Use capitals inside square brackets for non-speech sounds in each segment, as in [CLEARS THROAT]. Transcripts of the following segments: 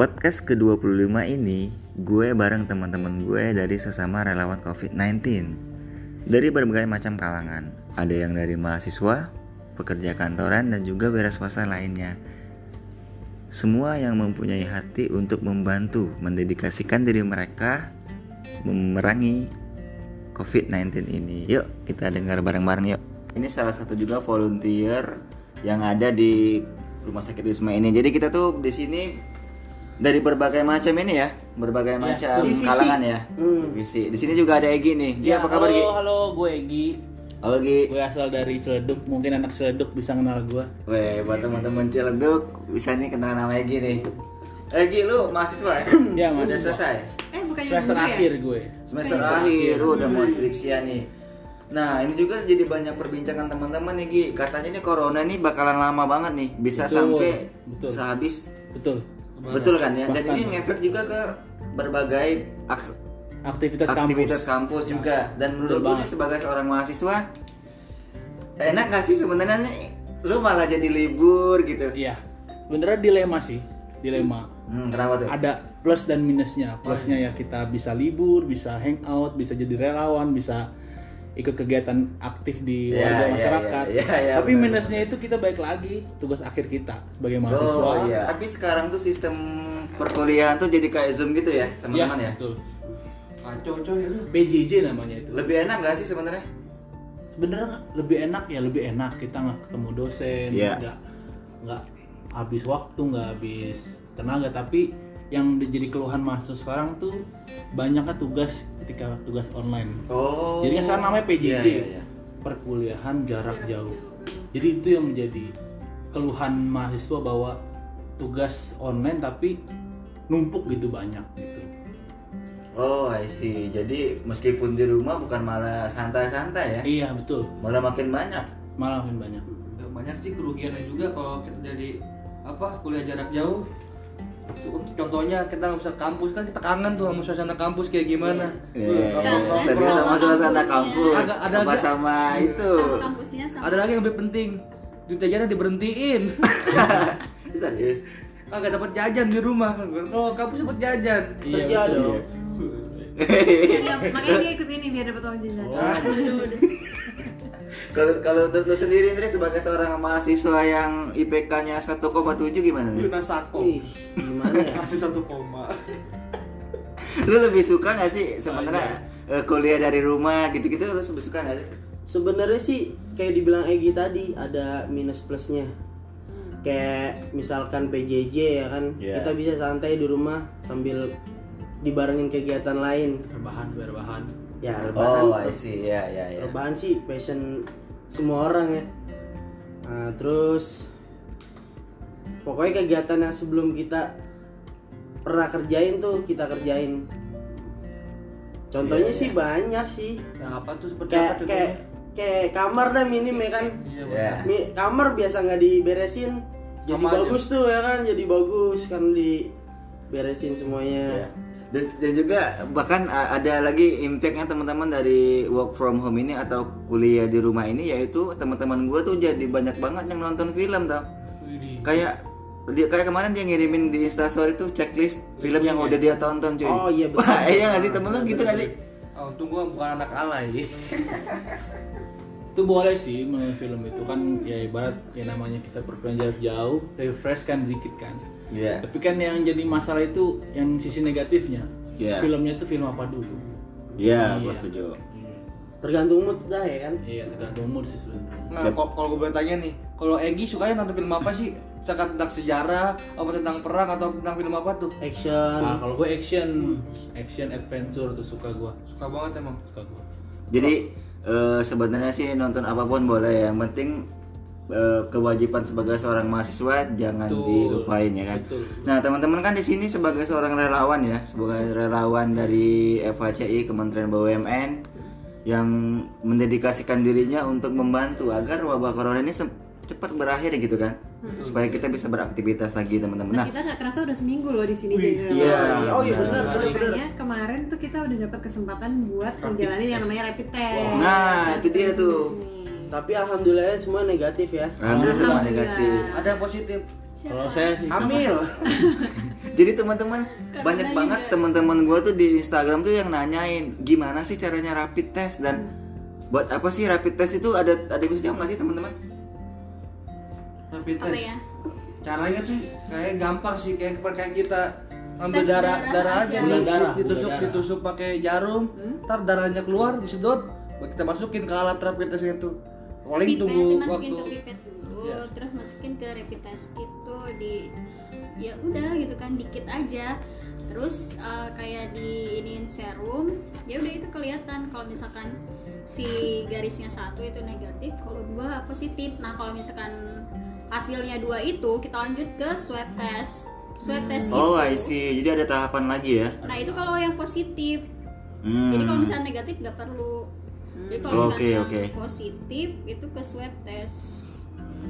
podcast ke-25 ini gue bareng teman-teman gue dari sesama relawan COVID-19 dari berbagai macam kalangan. Ada yang dari mahasiswa, pekerja kantoran dan juga wira swasta lainnya. Semua yang mempunyai hati untuk membantu mendedikasikan diri mereka memerangi COVID-19 ini. Yuk, kita dengar bareng-bareng yuk. Ini salah satu juga volunteer yang ada di Rumah Sakit Wisma ini. Jadi kita tuh di sini dari berbagai macam ini ya, berbagai macam divisi. kalangan ya. Hmm. Divisi. Di sini juga ada Egi nih. Gi, Ya, apa kabar Gi? halo, halo, gue Egi. Halo Gi. Gue asal dari Ciledug, mungkin anak Ciledug bisa kenal gue. Weh, buat teman-teman Ciledug bisa nih kenal nama Egi nih. Egi lu mahasiswa ya? [CLEARS THROAT] Ya, Udah mahasiswa. selesai. Eh bukannya Semester ya? akhir gue. Semester akhir, lu udah mau skripsian nih. Nah, ini juga jadi banyak perbincangan teman-teman nih Gi. Katanya nih corona nih bakalan lama banget nih, bisa Betul, sampai betul. sehabis Betul. Betul kan ya? Dan Bahkan. ini ngefek juga ke berbagai aks- Aktivitas, aktivitas kampus. kampus juga. Dan menurut gue sebagai seorang mahasiswa enak gak sih sebenarnya lu malah jadi libur gitu? Iya. Sebenarnya dilema sih, dilema. Hmm, kenapa tuh? Ada plus dan minusnya. Plusnya ya kita bisa libur, bisa hangout, bisa jadi relawan, bisa ikut kegiatan aktif di Iya, warga iya, masyarakat. iya, iya, iya, Tapi benar. minusnya itu kita baik lagi tugas akhir kita sebagai mahasiswa. Oh iya. Tapi sekarang tuh sistem perkuliahan tuh jadi kayak Zoom gitu ya, teman-teman ya? betul. Kacau coy lu. PJJ namanya itu. Lebih enak gak sih sebenarnya? Sebenarnya lebih enak ya lebih enak kita nggak ketemu dosen, Iya. nggak nggak habis waktu, nggak habis tenaga. Tapi yang jadi keluhan mahasiswa sekarang tuh banyaknya tugas ketika tugas online. Oh. Jadi kan sekarang namanya PJJ, Iya, iya, iya. perkuliahan jarak jauh. Jadi itu yang menjadi keluhan mahasiswa bahwa tugas online tapi numpuk gitu banyak gitu. Oh, I see. Jadi meskipun di rumah bukan malah santai-santai ya, Iya betul, malah makin banyak. malah makin banyak. Ya, banyak sih kerugiannya juga kalau kita jadi apa kuliah jarak jauh contohnya kita nggak bisa kampus kan kita kangen tuh sama suasana kampus kayak gimana Iya, nongkrong. serius sama sama suasana kampus, Ada- agak- sama itu. Sama sama. ada lagi yang lebih penting duit jajan diberhentiin [LAUGHS] Serius. agak dapat jajan di rumah kalau kampus dapat jajan Iya, Kerja dong. Iya, [LAUGHS] makanya dia ikut ini biar dapat uang jajan. Oh. Kalau kalau untuk lu sendiri Indri sebagai seorang mahasiswa yang IPK-nya 1,7 gimana nih? Luna Sako gimana ya? masih satu koma Lu lebih suka gak sih sebenarnya eh, kuliah dari rumah gitu-gitu lu lebih suka gak sih? Sebenarnya sih kayak dibilang Egi tadi ada minus plusnya. Kayak misalkan PJJ ya kan, Iya. kita bisa santai di rumah sambil dibarengin kegiatan lain. Rebahan, rebahan. Ya rebahan, Oh, I see. Ya, ya, ya. rebahan sih passion semua orang ya. Nah, terus pokoknya kegiatan yang sebelum kita pernah kerjain tuh kita kerjain. Contohnya Iya, sih iya. banyak sih. nah apa tuh seperti Kayak apa kayak kayak kamar dah minim ya kan. iya Ya. Mi- kamar biasa nggak diberesin jadi Sama aja. bagus tuh ya kan jadi bagus kan diberesin Ya. semuanya Dan, dan juga bahkan ada lagi impactnya teman-teman dari work from home ini atau kuliah di rumah ini yaitu teman-teman gue tuh jadi banyak banget yang nonton film tau. Kayak dia kayak kemarin dia ngirimin di instastory tuh checklist film yang udah dia tonton cuy. Oh, iya, betul. Wah, iya gak sih? Temen lu gitu gak sih? Ah, untung gua bukan anak alay. Itu boleh sih menonton film itu kan ya ibarat ya namanya kita jarak jauh refresh kan dikit kan Iya. Tapi kan yang jadi masalah itu yang sisi negatifnya. Iya. filmnya itu film apa dulu? Iya, Iya. gue setuju tergantung mood dah ya kan? Iya tergantung mood sih sebenarnya. Nah, kalau kalau gue boleh tanya nih, kalau Egi sukanya nonton film apa sih? Misalkan tentang sejarah, apa tentang perang atau tentang film apa tuh? action. Nah, kalau gue action action adventure tuh suka gue Suka banget emang. suka gue Jadi eh, sebenarnya sih nonton apa pun boleh. Yang penting kewajiban sebagai seorang mahasiswa jangan Betul. dilupain ya kan. Betul. Nah teman-teman kan di sini sebagai seorang relawan ya, sebagai relawan dari FHCI Kementerian BUMN yang mendedikasikan dirinya untuk membantu agar wabah corona ini cepat berakhir gitu kan, supaya kita bisa beraktivitas lagi teman-teman. Nah, Nah, kita nggak kerasa udah seminggu loh di sini jadi iya. relawan. oh iya benar Makanya kemarin tuh kita udah dapat kesempatan buat menjalani yang namanya rapid test. Nah, itu dia tuh. Tapi alhamdulillah semua negatif ya alhamdulillah semua Alhamdulillah. negatif. Ada yang positif. Kalau saya sih Hamil. [LAUGHS] Jadi teman-teman banyak banget teman-teman gue tuh di Instagram tuh yang nanyain gimana sih caranya rapid test dan buat apa sih rapid test itu ada ada bisa jawab nggak sih teman-teman? Rapid Apa test. ya? Caranya sih kayak gampang sih kayak kayak kita ambil darah darah darah aja. aja Bulan darah, ditusuk darah. ditusuk pakai jarum ntar darahnya keluar disedot kita masukin ke alat rapid test itu paling pipet tunggu dimasukin waktu ke pipet dulu Iya. terus masukin ke rapid test kit tuh di ya udah gitu kan dikit aja terus eh, kayak di iniin serum ya udah itu kelihatan kalau misalkan si garisnya satu itu negatif kalau dua positif nah kalau misalkan hasilnya dua itu kita lanjut ke swab test swab test Oh gitu I see. Jadi ada tahapan lagi ya. nah itu kalau yang positif Hmm. jadi kalau misalnya negatif nggak perlu jadi kalau yang oke. positif itu ke swab test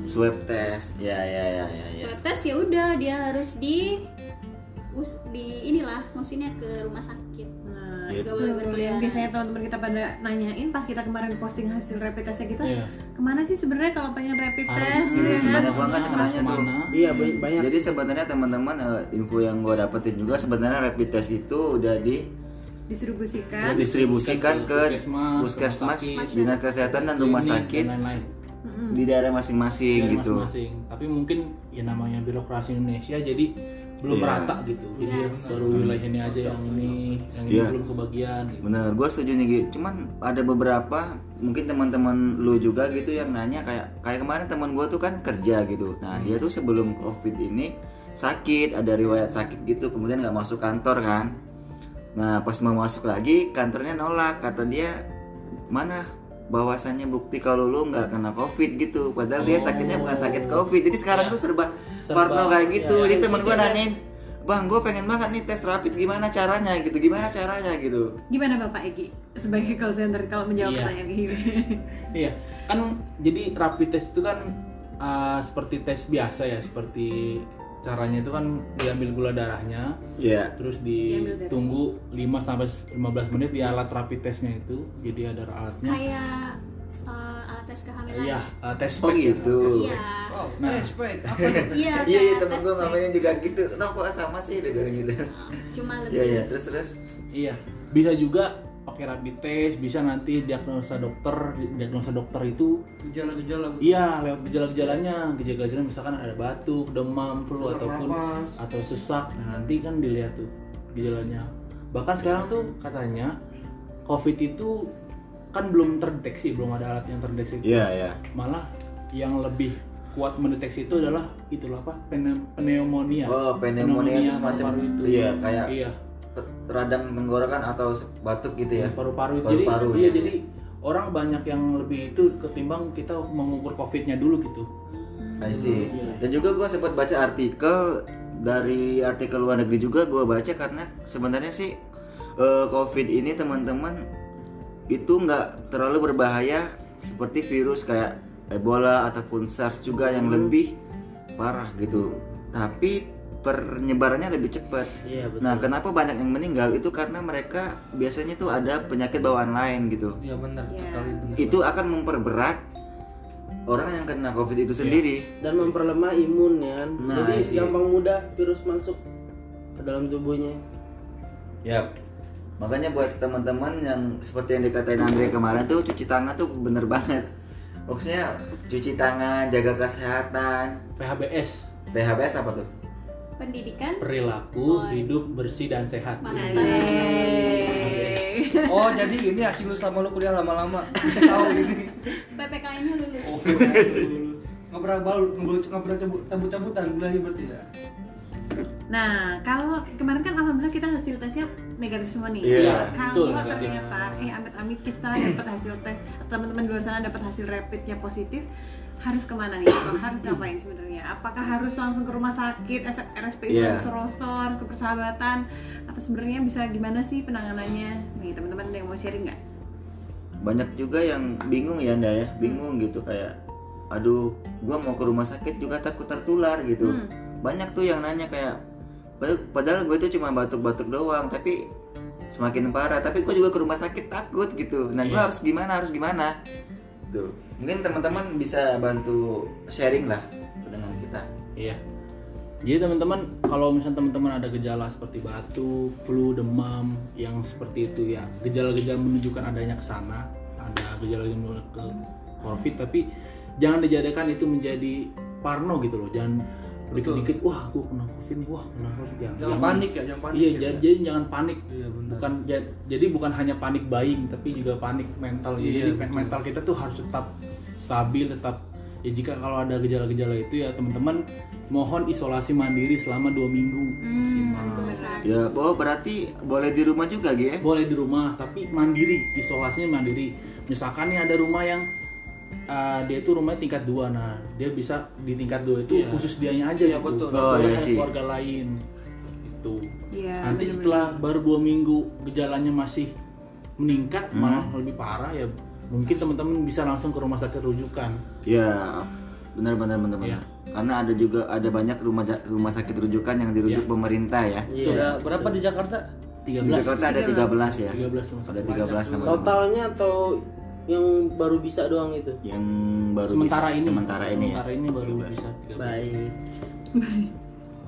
swab test. Ya ya ya ya ya. swab test ya udah dia harus di us di inilah maksudnya ke rumah sakit Gitu. nah Iya. boleh Tuh, yang biasanya teman-teman kita pada nanyain pas kita kemarin posting hasil rapid testnya kita Iya. ke mana sih sebenarnya kalau pengen rapid Harus test gitu ya kan Banyak banget yang nanya tuh. Iya banyak banyak. Jadi sebenarnya teman-teman eh, info yang gue dapetin juga sebenarnya rapid test itu udah distribusikan didistribusikan ke Puskesmas, dinas kesehatan dan rumah sakit dan lain-lain. di daerah masing-masing gitu. masing-masing. Tapi mungkin ya namanya birokrasi Indonesia jadi belum Iya. rata gitu. Jadi baru wilayah ini aja yang ini, yang ini Iya. belum kebagian. Gitu. Bener, gue setuju nih Gi. Cuman ada beberapa mungkin teman-teman lu juga gitu yang nanya kayak kayak kemarin teman gue tuh kan kerja gitu. Nah dia tuh sebelum covid ini sakit, ada riwayat sakit gitu, kemudian nggak masuk kantor kan. Nah pas mau masuk lagi kantornya nolak, kata dia mana bahwasannya bukti kalau lu nggak kena covid gitu. Padahal dia sakitnya bukan sakit covid. Jadi sekarang tuh serba, Serba, parno kayak gitu. ya, Jadi teman gue ya. nanyain, bang gue pengen banget nih tes rapid gimana caranya gitu, gimana caranya gitu. gimana bapak Egi sebagai call center kalau menjawab Iya. pertanyaan kayak gini [LAUGHS] Iya, kan jadi rapid test itu kan uh, seperti tes biasa ya, seperti caranya itu kan diambil gula darahnya, Iya. terus ditunggu 5 sampai 15 menit di alat rapid testnya itu. Jadi ada alatnya. kayak eh, alat tes kehamilan Iya, uh, tes Oh pack ya. gitu. iya wow Nah. tes pack apa [LAUGHS] iya Iya iya temen gue pack. ngamenin juga gitu. Kenapa sama sih dia bilang gitu. cuma lebih Iya iya terus terus. Iya, bisa juga pakai rapid test, bisa nanti diagnosa dokter, diagnosa dokter itu gejala-gejala iya lewat gejala-gejalanya, gejala-gejala misalkan ada batuk, demam, flu Sesak ataupun napas. atau sesak. Nah, nanti kan dilihat tuh gejalanya. Bahkan sekarang tuh katanya COVID itu kan belum terdeteksi, belum ada alat yang terdeteksi. Iya iya. Malah yang lebih kuat mendeteksi itu adalah itulah apa? Pneu- pneumonia. Oh pneumonia itu semacam itu. iya kayak Iya. Radang tenggorokan atau batuk gitu ya. paru-paru jadi Paru-paru, iya ya. jadi orang banyak yang lebih itu ketimbang kita mengukur covidnya dulu gitu I see. Iya. Dan juga gue sempat baca artikel dari artikel luar negeri juga gue baca karena sebenarnya sih eh, COVID ini teman-teman itu nggak terlalu berbahaya seperti virus kayak Ebola ataupun SARS juga yang lebih parah gitu. Tapi penyebarannya lebih cepat. Iya betul. Nah, kenapa banyak yang meninggal itu karena mereka biasanya tuh ada penyakit bawaan lain gitu. iya benar Iya. sekali benar Itu akan memperberat orang yang kena COVID itu sendiri. Dan memperlemah imun ya kan. Nah, Jadi iya. gampang mudah virus masuk ke dalam tubuhnya. Yap. Makanya buat teman-teman yang seperti yang dikatain Andre kemarin tuh cuci tangan tuh bener banget. Maksudnya cuci tangan, jaga kesehatan. PHBS PHBS apa tuh? Pendidikan? Perilaku Oh. hidup bersih dan sehat. Mantap. oh jadi ini hasil lu selama lu kuliah lama-lama. Tahu ini. PPKN-nya lulus. Oh nggak pernah balu nggak pernah cabut cabut-cabutan kuliah berarti ya Nah, kalau kemarin kan alhamdulillah kita hasil tesnya negatif semua nih. Iya, betul, kalau ternyata eh amit-amit kita dapat hasil tes, teman-teman di luar sana dapat hasil rapidnya positif, harus ke mana nih? Atau harus ngapain sebenarnya? Apakah harus langsung ke rumah sakit, RSPI Iya. Suroso, harus ke persahabatan, atau sebenarnya bisa gimana sih penanganannya? Nih teman-teman ada yang mau sharing nggak? Banyak juga yang bingung ya Anda ya, bingung gitu kayak aduh, gua mau ke rumah sakit juga takut tertular gitu. Banyak tuh yang nanya kayak "Pad- padahal gue tuh cuma batuk-batuk doang, tapi semakin parah, tapi gue juga ke rumah sakit takut gitu. Nah, gue Iya. harus gimana? Harus gimana? Tuh. Mungkin teman-teman bisa bantu sharing lah dengan kita. iya Jadi teman-teman kalau misalnya teman-teman ada gejala seperti batuk, flu, demam yang seperti itu ya gejala-gejala menunjukkan adanya ke sana, ada gejala yang menunjuk ke COVID tapi jangan dijadikan itu menjadi parno gitu loh. Jangan dikit-dikit wah gue kena COVID nih, wah kena COVID jangan. Jangan panik ya, jangan panik Iya, ya. jadi, jangan panik. Iya, benar. bukan ja- jadi bukan hanya panik buying tapi juga panik mental. Iya, jadi betul. mental kita tuh harus tetap stabil, tetap ya jika kalau ada gejala-gejala itu ya teman-teman mohon isolasi mandiri selama dua minggu maksimal. Ya, oh berarti boleh di rumah juga Gi ya? Boleh di rumah tapi mandiri, isolasinya mandiri. Misalkan nih ada rumah yang uh, dia itu rumahnya tingkat dua, nah dia bisa di tingkat dua itu khusus dianya aja Iya, gitu. betul. Oh, iya sih. keluarga lain itu. Iya, Nanti bener-bener. setelah baru dua minggu gejalanya masih meningkat Hmm. malah lebih parah ya mungkin teman-teman bisa langsung ke rumah sakit rujukan. Ya, benar benar benar benar. Iya. Karena ada juga ada banyak rumah rumah sakit rujukan yang dirujuk Iya. pemerintah ya. Udah berapa di Jakarta? 13 Di Jakarta ada 13 ya. 13 rumah Ada sakit. 13 teman-teman. Totalnya atau yang baru bisa doang itu? Yang baru Sementara bisa, ini sementara ini ya. sementara ini baru bisa 13. Baik.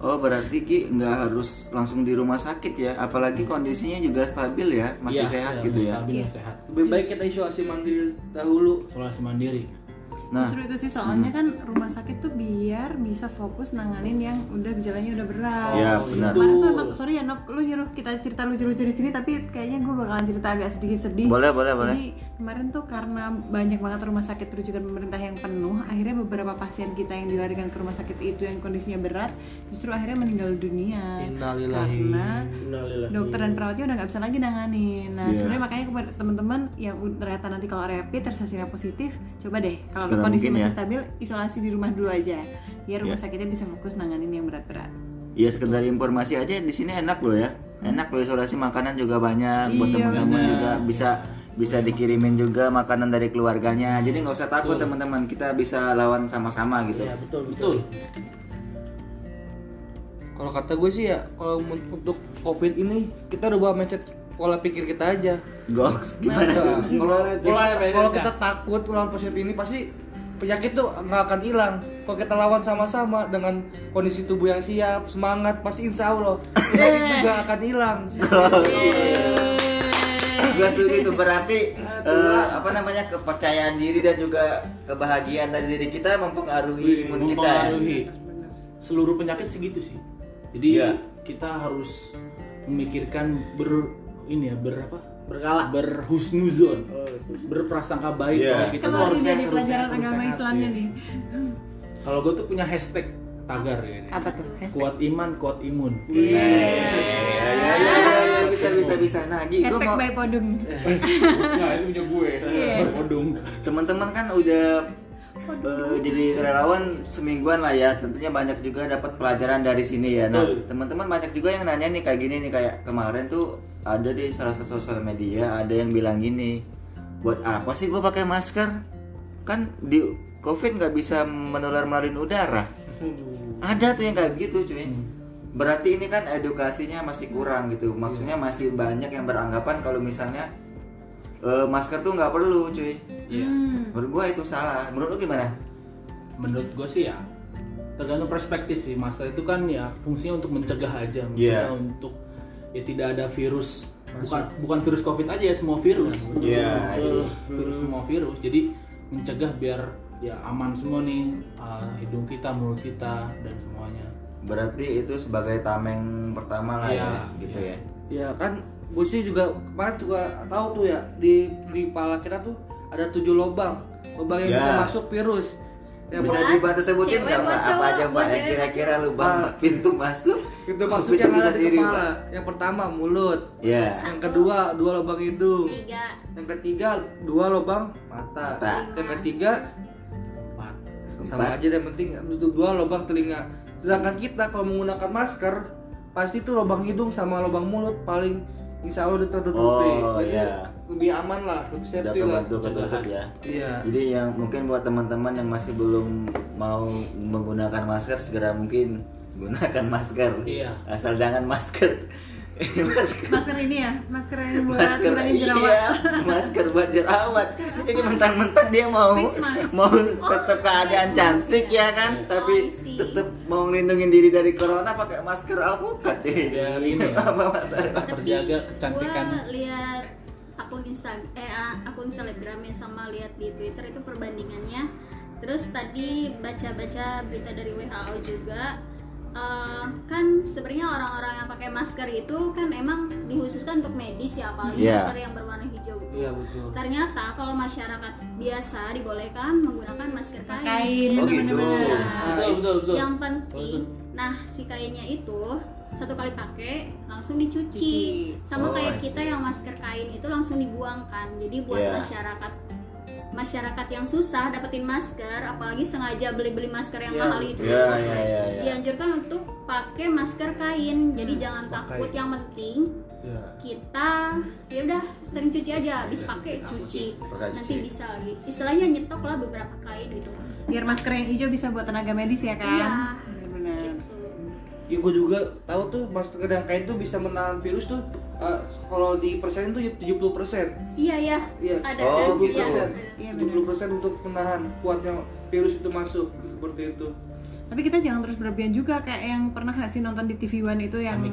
Oh berarti Ki nggak harus langsung di rumah sakit ya, apalagi kondisinya juga stabil ya, masih Iya, sehat iya, gitu ya. Stabil dan sehat. Lebih baik kita isolasi mandiri dahulu. Isolasi mandiri. Nah, Justru itu sih soalnya kan rumah sakit tuh biar bisa fokus nanganin yang udah gejalanya udah berat. Iya, Oh, benar. itu. Kemarin tuh emang sorry ya Nop, lu nyuruh kita cerita lucu-lucu di sini tapi kayaknya gue bakalan cerita agak sedikit sedih. Boleh, boleh, boleh. Jadi kemarin tuh karena banyak banget rumah sakit rujukan pemerintah yang penuh, akhirnya beberapa pasien kita yang dilarikan ke rumah sakit itu yang kondisinya berat, justru akhirnya meninggal dunia. Innalillahi. Karena Innalillahi. dokter dan perawatnya udah nggak bisa lagi nanganin. Nah, Iya. sebenarnya makanya kepada teman-teman yang ternyata nanti kalau rapid terus hasilnya positif, coba deh kalau Segera kondisi masih ya. stabil, isolasi di rumah dulu aja. Biar rumah Iya. sakitnya bisa fokus nanganin yang berat-berat. ya sekedar informasi aja di sini enak loh ya. Enak loh isolasi makanan juga banyak buat Iya, teman-teman juga bisa bisa dikirimin juga makanan dari keluarganya. Jadi nggak usah takut teman-teman, kita bisa lawan sama-sama gitu. Iya, betul, Betul. Kalau kata gue sih ya, kalau untuk COVID ini kita rubah mindset pola pikir kita aja. Goks gimana Nah, [LAUGHS] kalau kita, pikir kalau kita. takut melawan positif ini pasti penyakit tuh nggak akan hilang. Kalau kita lawan sama-sama dengan kondisi tubuh yang siap, semangat, pasti insya Allah [LAUGHS] penyakit juga akan hilang. Gue setuju itu berarti eh, apa namanya kepercayaan diri dan juga kebahagiaan dari diri kita mempengaruhi imun kita ya. mempengaruhi seluruh penyakit segitu sih jadi Iya. kita harus memikirkan ber ini ya berapa Berkala. berhusnuzon berprasangka baik Iya. kalau kita Kalau ini harus harus pelajaran harus agama sehat, Islamnya iya. nih. kalau gue tuh punya hashtag tagar ya Apa tuh? Hashtag, kuat iman kuat imun Iya, iya, iya, iya, bisa bisa bisa. Nah, Gi, gue hashtag mau by Podung. nah itu punya gue. Iya. Odong teman-teman kan udah eh, jadi relawan semingguan lah ya. Tentunya banyak juga dapat pelajaran dari sini ya. Nah teman-teman banyak juga yang nanya nih kayak gini nih kayak kemarin tuh ada di salah satu sosial media ada yang bilang gini buat apa sih gue pakai masker? Kan di covid nggak bisa menular melalui udara. Ada tuh yang kayak gitu cuy berarti ini kan edukasinya masih kurang gitu. Maksudnya masih banyak yang beranggapan kalau misalnya eh, masker tuh nggak perlu cuy. Iya. Menurut gua itu salah. Menurut lu gimana? Menurut gue sih ya tergantung perspektif sih. Masker itu kan ya fungsinya untuk mencegah aja. Mencegah Iya. untuk ya tidak ada virus. Bukan bukan virus covid aja ya semua virus. Iya, I see. virus semua virus. Jadi mencegah biar ya aman semua nih uh, hidung kita mulut kita dan semuanya berarti itu sebagai tameng pertama lah ya Iya, gitu iya. ya Ya kan, gue sih juga kemarin juga tahu tuh ya di di kepala kita tuh ada tujuh lubang, lubang yang Ya. bisa masuk virus. Ya, bisa dibantu sebutin nggak buat pak apa aja pak buat yang kira-kira lubang Ah. pintu masuk Pintu masuk yang bisa ada di diri, kepala. Pak. Yang pertama mulut. ya Yang kedua dua lubang hidung. tiga Yang ketiga dua lubang mata. Mata. Yang ketiga empat sama aja yang penting itu dua lubang telinga. Sedangkan kita kalau menggunakan masker pasti tuh lubang hidung sama lubang mulut paling insya Allah tertutupi. Oh, Jadi iya. lebih aman lah, lebih udah safety lah. ketutup ya Iya. jadi yang mungkin buat teman-teman yang masih belum mau menggunakan masker segera mungkin gunakan masker Iya. asal jangan masker masker Masker ini ya, masker yang buat masker ngilangin jerawat. iya masker buat jerawat Ini jadi mentang-mentang dia mau mau tetap keadaan face cantik ya ya. kan Oh, tapi tetap mau ngelindungin diri dari corona pakai masker alpukat deh Biar ini ya. [LAUGHS] apa mata Terjaga kecantikan. Gua lihat akun Insta eh akun Selebgram yang sama lihat di Twitter itu perbandingannya. Terus tadi baca-baca berita dari WHO juga eh, kan sebenarnya orang-orang yang pakai masker itu kan emang dikhususkan untuk medis ya apalagi Iya. masker yang berwarna hijau. Iya betul. Ternyata kalau masyarakat biasa dibolehkan menggunakan masker kain. Kain, Oh, gitu. Iya. Betul betul betul. Yang penting, nah si kainnya itu satu kali pakai langsung dicuci. Cuci. Sama Oh, kayak kita yang masker kain itu langsung dibuangkan. Jadi buat Iya. masyarakat masyarakat yang susah dapetin masker, apalagi sengaja beli-beli masker yang Iya, mahal itu. ya ya ya ya Dianjurkan untuk pakai masker kain. Jadi jangan takut. Yang penting Iya. kita ya udah sering cuci aja habis pakai cuci Pakai nanti cuci. bisa lagi istilahnya nyetok lah beberapa kain gitu Biar masker yang hijau bisa buat tenaga medis ya Iya. kan? Benar. gitu Ya, gue juga tahu tuh masker yang kain tuh bisa menahan virus tuh eh, kalau di persen tuh 70 persen. iya ya Iya, ada Oh, kan gitu. Iya, persen. ada. Iya, 70 persen untuk menahan kuatnya virus itu masuk seperti itu. Tapi kita jangan terus berlebihan juga kayak yang pernah nggak sih nonton di TV One itu yang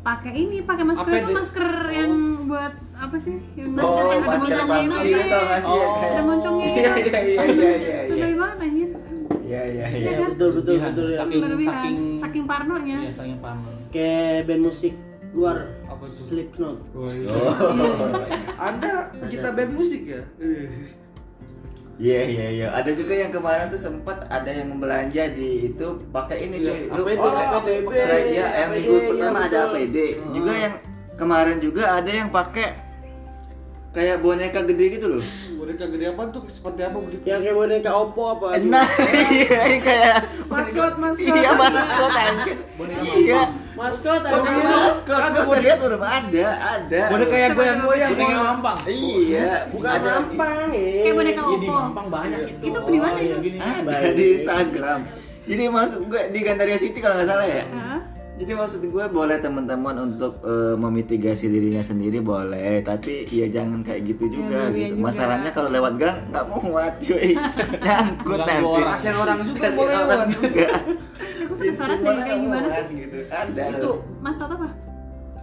pakai ini pakai masker Apa itu masker yang buat apa sih? Yang Masker oh yang masker sebutannya pasti itu tau gak sih ya Oh. kayak Ada moncongnya. iya iya iya iya iya Itu iya lebih banget anjir. iya iya Iya iya kan? betul betul Berlebihan. betul ya Saking Berlebihan. saking Saking parnonya. Iya, saking parno. kayak band musik luar Apa tuh? Slipknot oh [LAUGHS] Anda pencipta band musik ya? Iya iya iya. Ada juga yang kemarin tuh sempat ada yang belanja di itu pakai ini cuy. Iya, Lu APD, pakai APD. Selain ya yang APD, minggu iya, pertama ada betul. APD. Juga yang kemarin juga ada yang pakai kayak boneka gede gitu loh. Boneka gede apa tuh? Seperti apa boneka? yang kayak boneka Oppo apa Nah, iya kayak Maskot, maskot. Iya, maskot anjir. Iya. maskot anjir. maskot. Kagak Gua terlihat belum ada, ada. Boneka yang goyang-goyang. Boneka mampang. Iya, bukan ada mampang ya Kayak boneka Iya di Oppo. mampang banyak itu. Itu di mana Oh, iya, itu? Ada di Instagram. Jadi maksud gue di Gandaria City kalau nggak salah ya. Jadi maksud gue boleh teman-teman untuk eh, memitigasi dirinya sendiri boleh, tapi ya jangan kayak gitu juga berlebihan gitu. juga. Masalahnya kalau lewat gang nggak muat cuy, [LAUGHS] nyangkut nanti. orang. Kasihan orang juga boleh orang lewat. juga. [LAUGHS] penasaran Itu deh, kayak gimana sih? Gitu. Ada. Itu Maskot apa?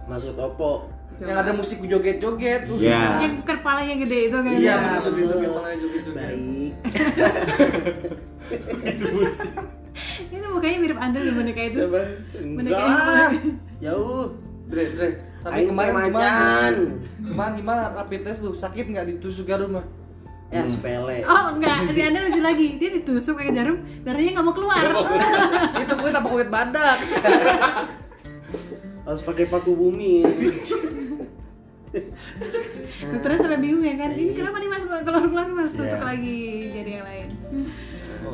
maksud Oppo yang ada musik joget-joget tuh. Iya. Yang kepalanya gede itu kan? Iya, betul. betul kepalanya joget-joget. baik [LAUGHS] itu mukanya mirip Anda di boneka itu. Siapa? Boneka Enggak lah. kepalanya- jauh Dre, Dre. Tapi kemarin teh gimana? macan. Kemarin gimana rapid test lu? Sakit nggak ditusuk jarum mah? ya sepele Oh enggak, si Anda lucu lagi. Dia ditusuk pakai jarum, darahnya nggak mau keluar. [LAUGHS] Itu gue tak kulit badak. harus pakai paku bumi Dokternya sampai bingung ya kan. Ini kenapa nih Mas keluar keluar Mas tusuk Iya. lagi jadi yang lain.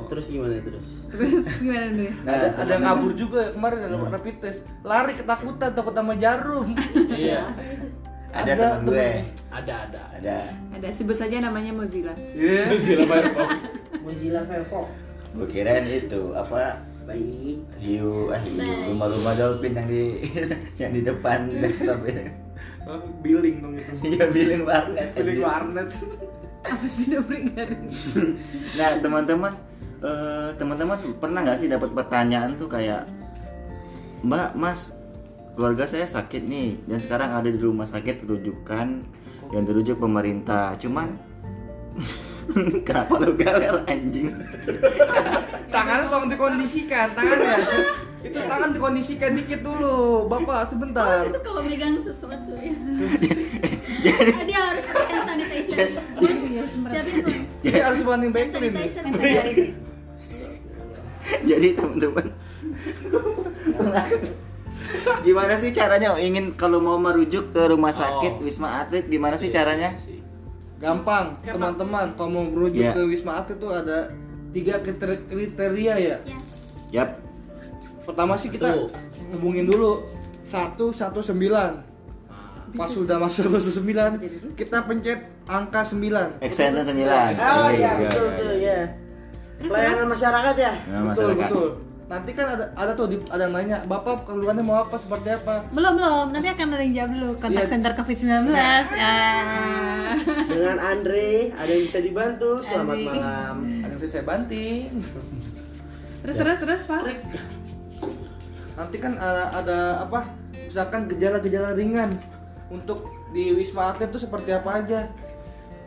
Terus gimana terus Terus gimana Andre? Nah, ada ada yang kabur juga kemarin ada rapid test. Lari ketakutan takut sama jarum. Iya. [LAUGHS] ada Ada temen gue. Ada ada. Ada. Ada sebut saja namanya Mozilla. Iya. [LAUGHS] Zila Firefox. Mozilla Firefox Gue kirain itu apa baik hiu ah hiu rumah-rumah dolphin yang di [LAUGHS] yang di depan desktop ya. Oh, Billing dong itu. Iya bilang banget. Billing warnet. Apa sih udah garing? Nah teman-teman, eh, teman-teman pernah nggak sih dapat pertanyaan tuh kayak, Mbak, Mas, keluarga saya sakit nih dan sekarang ada di rumah sakit rujukan yang dirujuk pemerintah. Cuman [LAUGHS] kenapa lu galer anjing? [LAUGHS] Tangannya tolong dikondisikan tangannya. itu tangan dikondisikan dikit dulu, Bapak sebentar. itu kalau megang sesuatu ya [LAUGHS] Jadi dia harus pakai hand sanitizer siapin tuh Jadi harus banding baik hand sanitizer jadi teman-teman gimana sih caranya ingin kalau mau merujuk ke rumah sakit Oh. wisma atlet gimana sih caranya Gampang, teman-teman. Kalau mau merujuk Iya. ke Wisma Atlet itu ada tiga kriter- kriteria ya. yes yap Pertama sih kita Satu. hubungin dulu 119. Pas sudah masuk 119, kita pencet angka 9. extension 9 oh Iya, iya iya, betul iya, ya pelayanan masyarakat ya Betul, masyarakat. betul. nanti kan ada ada tuh di- ada yang nanya bapak keluhannya mau apa seperti apa Belum belum, nanti akan ada yang jawab dulu kontak Iya. center COVID-19 ya. Dengan Andre, ada yang bisa dibantu. Selamat Andre. malam. ada yang bisa saya banting Terus terus terus Pak. nanti kan ada, ada apa misalkan gejala-gejala ringan untuk di wisma atlet itu seperti apa aja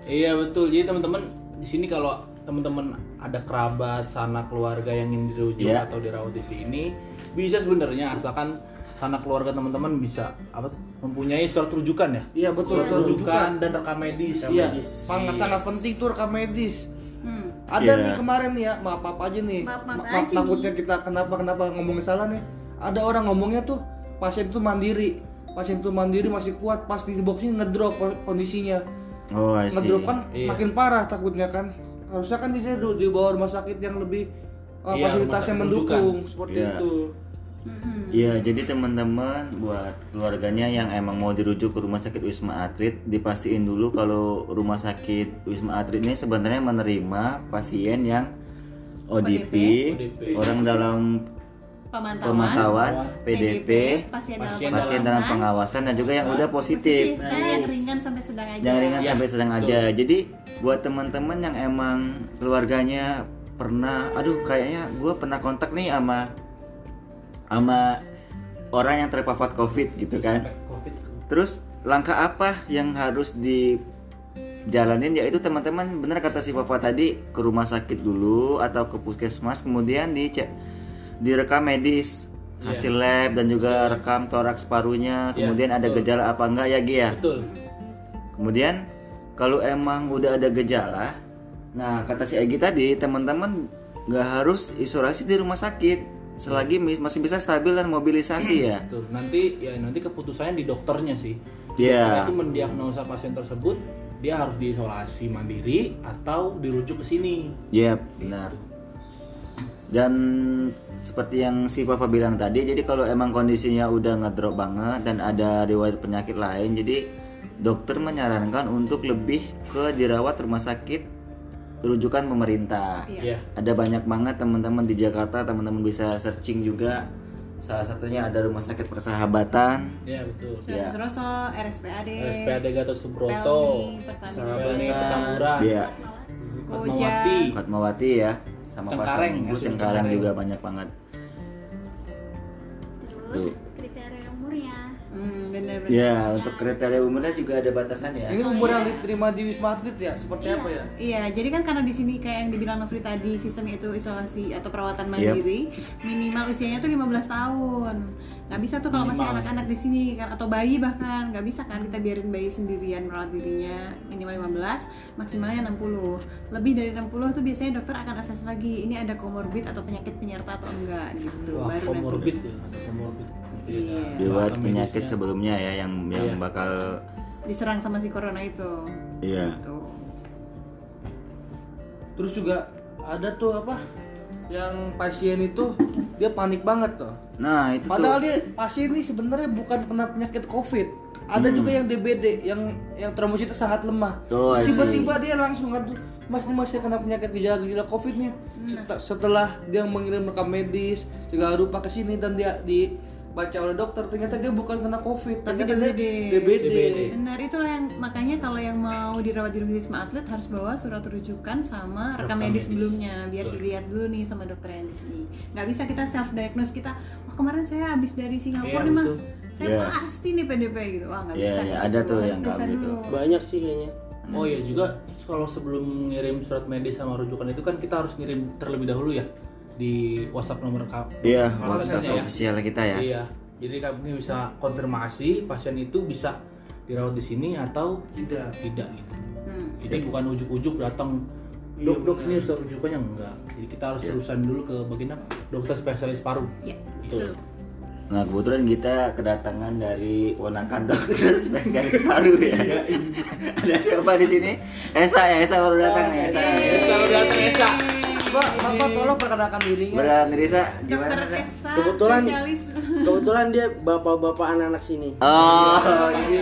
Iya betul. Jadi teman-teman di sini kalau teman-teman ada kerabat, sanak keluarga yang ingin dirujuk Iya. atau dirawat di sini, bisa sebenarnya asalkan sanak keluarga teman-teman bisa apa tuh, mempunyai surat rujukan ya. iya betul Surat rujukan dan rekam medis. iya sangat sangat penting tuh rekam medis Hmm. ada Iya. nih kemarin nih ya maaf maaf aja nih Maaf, maaf Ma- aja takutnya nih. kita kenapa kenapa ngomongnya salah nih ada orang ngomongnya tuh pasien itu mandiri pasien itu mandiri masih kuat pas di boxing ngedrop kondisinya Oh, ngedrop kan Iya. makin parah takutnya kan harusnya kan dia di di bawah rumah sakit yang lebih uh, Iya, fasilitasnya rumah sakit mendukung seperti Iya. itu Iya, jadi teman-teman buat keluarganya yang emang mau dirujuk ke rumah sakit Wisma Atlet, dipastiin dulu kalau rumah sakit Wisma Atlet ini sebenarnya menerima pasien yang ODP, ODP. orang dalam Pemantauan. pemantauan, PDP, pasien, pasien dalam pasien dalam pengawasan dan juga yang udah positif. Nah, yang ringan sampai sedang aja. Yang ringan Iya, sampai sedang betul. aja. Jadi buat teman-teman yang emang keluarganya pernah, aduh kayaknya gue pernah kontak nih sama sama orang yang terpapar COVID gitu kan. Terus langkah apa yang harus dijalanin yaitu teman-teman benar kata si papa tadi ke rumah sakit dulu atau ke puskesmas kemudian dicek direkam medis hasil lab dan juga rekam toraks parunya Iya, kemudian ada betul. gejala apa enggak ya Gi ya Betul. kemudian kalau emang udah ada gejala nah kata si Egi tadi teman-teman nggak harus isolasi di rumah sakit selagi mis- masih bisa stabil dan mobilisasi ya [CLEARS THROAT] Betul. Nanti ya nanti keputusannya di dokternya sih. Iya. Dokternya itu mendiagnosa pasien tersebut dia harus diisolasi mandiri atau dirujuk ke sini. Iya benar. Dan seperti yang si Papa bilang tadi, jadi kalau emang kondisinya udah ngedrop banget dan ada riwayat penyakit lain, jadi dokter menyarankan untuk lebih ke dirawat rumah sakit rujukan pemerintah. Iya. Ada banyak banget teman-teman di Jakarta, teman-teman bisa searching juga. Salah satunya ada rumah sakit persahabatan. Iya betul. Iya. Suroso, RSPAD, RSPAD Gatot Subroto, Jaya, Petamburan, Koja, Fatmawati. Fatmawati ya, sama Cengkareng, Pasar Minggu, ya, Cengkareng Cengkareng. juga banyak banget. terus umurnya Bener-bener. Ya, untuk kriteria umurnya juga ada batasannya. ini umur yang diterima di wisma atlet ya seperti apa ya Iya, jadi kan karena di sini kayak yang dibilang Novri tadi sistemnya itu isolasi atau perawatan mandiri, minimal usianya tuh 15 tahun. Nggak bisa tuh kalau masih anak-anak di sini kan atau bayi bahkan nggak bisa kan kita biarin bayi sendirian merawat dirinya minimal 15, maksimalnya 60. Lebih dari 60 tuh biasanya dokter akan assess lagi ini ada komorbid atau penyakit penyerta atau enggak gitu. Wah, Baru nanti. komorbid ya, ada komorbid. Iya. Bahasa penyakit medisnya. sebelumnya ya yang yang Iya. bakal diserang sama si corona itu. iya. Tuh. terus juga ada tuh apa yang pasien itu dia panik banget tuh Nah, itu Padahal tuh. dia pasien ini sebenarnya bukan kena penyakit COVID. Ada juga yang DBD yang yang trombositnya sangat lemah. Oh, Terus tiba-tiba dia langsung aduh, Mas ini masih kena penyakit gejala-gejala COVID nih. Set- Setelah dia mengirim rekam medis segala rupa ke sini dan dia dibaca oleh dokter ternyata dia bukan kena COVID, Tapi ternyata dia DBD. DBD. Benar itulah yang makanya kalau yang mau dirawat di Wisma Atlet harus bawa surat rujukan sama rekam medis sebelumnya biar dilihat dulu nih sama dokter yang di sini. Nggak bisa kita self diagnose kita, wah kemarin saya habis dari Singapura Iya, nih mas, betul. saya Iya. pasti nih PDP gitu. Wah nggak Iya, bisa. iya, gitu. ada tuh yang gitu. dulu. Banyak sih kayaknya. Oh iya juga kalau sebelum ngirim surat medis sama rujukan itu kan kita harus ngirim terlebih dahulu ya di WhatsApp nomor Iya, nomor WhatsApp kontaknya ya. official kita ya. Iya. Jadi kami bisa konfirmasi pasien itu bisa dirawat di sini atau Tidak. tidak gitu. Hmm. Jadi bukan ujuk-ujuk datang Iya, dok dok ini rujukannya enggak. Jadi kita harus terusan dulu ke bagian apa? Dokter spesialis paru. Iya, Betul. Nah, kebetulan kita kedatangan dari ponakan dokter [LAUGHS] spesialis paru ya. Ada siapa di sini? Esa ya, Esa baru datang nih, Esa. Ya, selamat datang Esa. Bapak, Bapak tolong perkenalkan dirinya. Berat Risa, gimana Dokter Esa? Esa, Kebetulan spesialis. kebetulan dia bapak-bapak anak-anak sini. Oh, jadi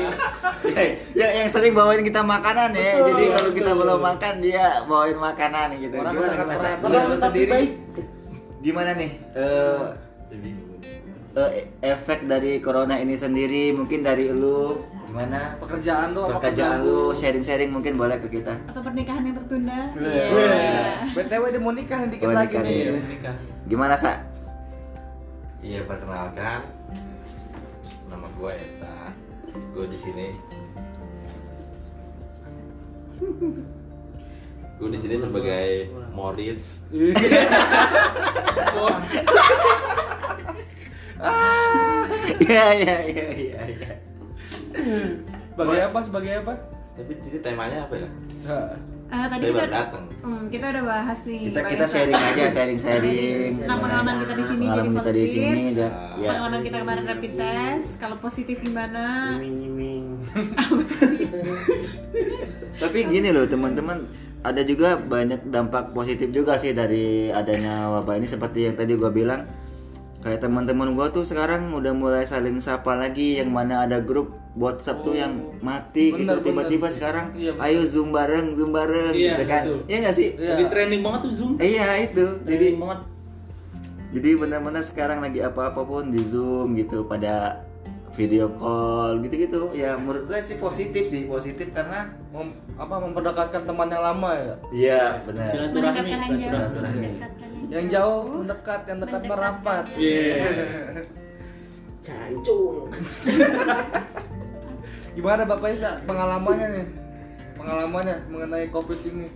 ya yang sering bawain kita makanan ya. Jadi kalau kita belum makan dia bawain makanan gitu. Orang Gimana sangat Mas? merasa Gimana Tapi sendiri? baik. gimana nih eh, eh, efek dari corona ini sendiri mungkin dari lu gimana Pekerjaan lu apa pekerjaan lu sharing-sharing mungkin boleh ke kita atau pernikahan yang tertunda Iya. BTW dia mau nikah nih dikit Oh, lagi nih. Nikah. gimana sa Iya perkenalkan nama gue Esa. Gue di sini. gue di sini sebagai Moritz. [LAUGHS] [LAUGHS] Iya iya iya iya. Iya. Sebagai apa? Sebagai apa? Tapi di sini temanya apa ya? Eh, tadi Saya kita datang. Hmm, kita udah bahas nih Kita kita sharing aja sharing sharing. Tentang pengalaman kita di sini jadi kita di sini dan ya. pengalaman kita kemarin rapid test kalau positif gimana. Tapi gini loh teman-teman, ada juga banyak dampak positif juga sih dari adanya wabah ini seperti yang tadi gua bilang. Kayak teman-teman gua tuh sekarang udah mulai saling sapa lagi yang mana ada grup WhatsApp tuh yang mati Bener, gitu tiba-tiba sekarang Iya, ayo zoom bareng zoom bareng Iya, gitu kan. betul. Iya nggak sih? Iya. Lagi trending banget tuh Zoom. Iya itu. Jadi banget. jadi benar-benar sekarang lagi apa-apa pun di zoom gitu pada video call gitu-gitu ya menurut gue sih positif sih positif karena Mem- apa mempertekatkan teman yang lama ya? iya benar Silaturahmi. Mendekatkan yang jauh. Silaturahmi. Mendekatkan Yang jauh mendekat, yang dekat merapat. Iya. [LAUGHS] Cancung. [LAUGHS] Gimana Bapak Isa pengalamannya nih? Pengalamannya mengenai Covid ini?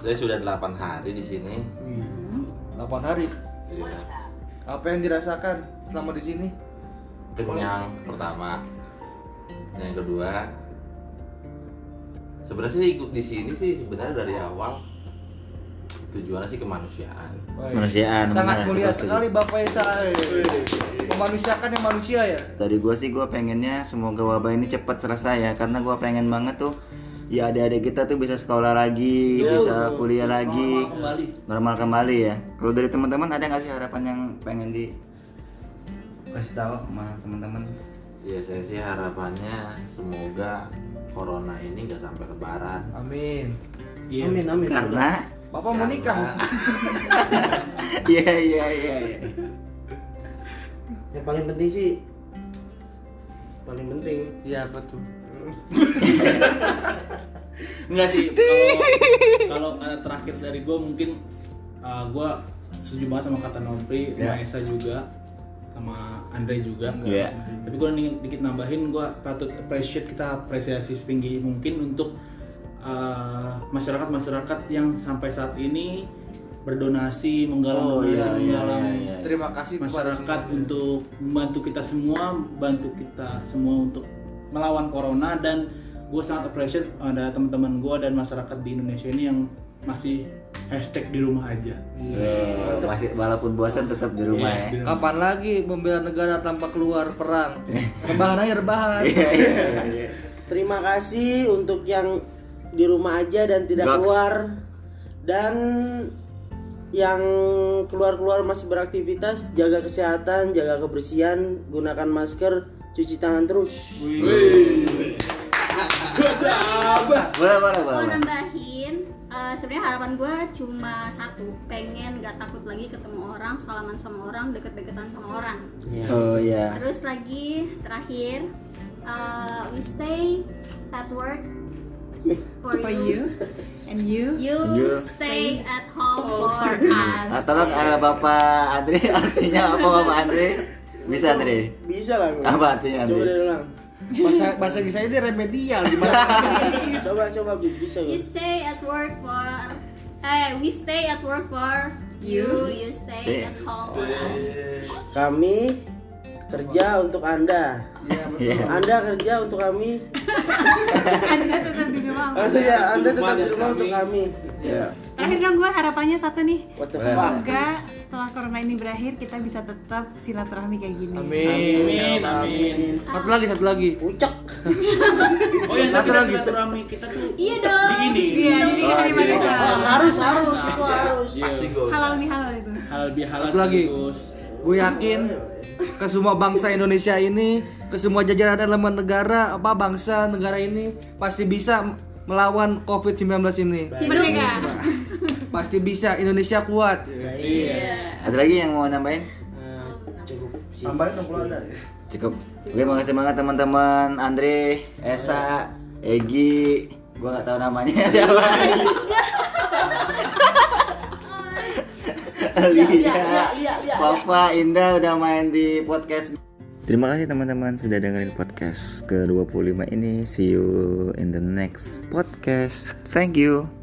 Saya sudah 8 hari di sini. 8 hari. Iya. Apa yang dirasakan selama di sini? Kenyang pertama. Yang kedua, sebenarnya sih ikut di sini sih sebenarnya dari awal tujuannya sih kemanusiaan. Kemanusiaan, Sangat benar, mulia sekali Bapak Isa. Eh. Memanusiakan yang manusia ya. dari gue sih gue pengennya semoga wabah ini cepat selesai ya karena gue pengen banget tuh ya adik-adik kita tuh bisa sekolah lagi bisa kuliah lagi Normal kembali. normal kembali ya kalau dari teman-teman ada nggak sih harapan yang pengen di kasih tahu sama teman-teman Ya saya sih harapannya semoga corona ini nggak sampai lebaran. Amin. Iya. Amin amin. karena Bapak mau nikah? [LAUGHS] [LAUGHS] iya iya iya iya. Yang paling penting sih paling penting Iya betul. [LAUGHS] Enggak sih. Kalau kalau eh, terakhir dari gue mungkin eh, gue setuju banget sama kata Nopri, sama Ya. Esa juga, sama Andre juga. Iya. Tapi gue dikit nambahin, gue patut appreciate kita apresiasi setinggi mungkin untuk eh, masyarakat-masyarakat yang sampai saat ini berdonasi, menggalang Oh, donasi, iya, iya, menggalang iya, iya. Terima kasih masyarakat untuk membantu kita semua, bantu kita semua untuk melawan corona dan gue sangat appreciate ada teman-teman gue dan masyarakat di Indonesia ini yang masih hashtag di rumah aja. Eh, masih walaupun bosan tetap di rumah Iya, ya di rumah. Kapan lagi membela negara tanpa keluar perang? [LAUGHS] Rebahan aja rebahan. Iya, iya, iya, iya. Terima kasih untuk yang di rumah aja dan tidak Goks. keluar dan yang keluar-keluar masih beraktivitas, jaga kesehatan, jaga kebersihan, gunakan masker, cuci tangan terus. boleh boleh mau boleh. nambahin eh, sebenarnya harapan gue cuma satu pengen gak takut lagi ketemu orang salaman sama orang deket-deketan sama orang. Oh iya. Terus lagi terakhir eh, we stay at work for, for you [LAUGHS] and you you, You. stay at home for Ah, [LAUGHS] us tolong eh, Bapak Andre [LAUGHS] artinya apa Bapak Andre? Bisa Andre? Bisa lah. gue. Apa artinya Coba Andre? deh ulang. Bahasa bahasa Inggrisnya ini remedial gimana? [LAUGHS] coba coba Bi. bisa you gue. stay at work for eh we stay at work for you you stay Stay. at home for us Kami kerja untuk Anda. Iya. Anda kerja untuk kami. [LAUGHS] anda tetap di rumah Anda ya, Anda tetap di rumah kami. untuk kami. Iya. terakhir dong gue harapannya satu nih semoga setelah corona ini berakhir kita bisa tetap silaturahmi kayak gini Amin. Amin, amin. Satu lagi, satu lagi. Ucak. Oh yang Satu lagi. silaturahmi kita tuh iya dong di ini. iya di hari iya. Masa. harus harus itu harus. Halal nih halal itu Hal bihalal Satu lagi. Gue yakin ke semua bangsa Indonesia ini, ke semua jajaran elemen negara, apa bangsa negara ini pasti bisa melawan COVID-19 ini. merdeka Pasti bisa, Indonesia kuat. Ya Iya. Ada lagi yang mau nambahin? Eh, cukup Tambahin 60 ada. Cukup. Oke, makasih banget teman-teman Andre, Esa, Egi, gua nggak tahu namanya [LAUGHS] siapa. Lia, Papa, Indah udah main di podcast. Terima kasih teman-teman sudah dengerin podcast ke-25 ini. See you in the next podcast. Thank you.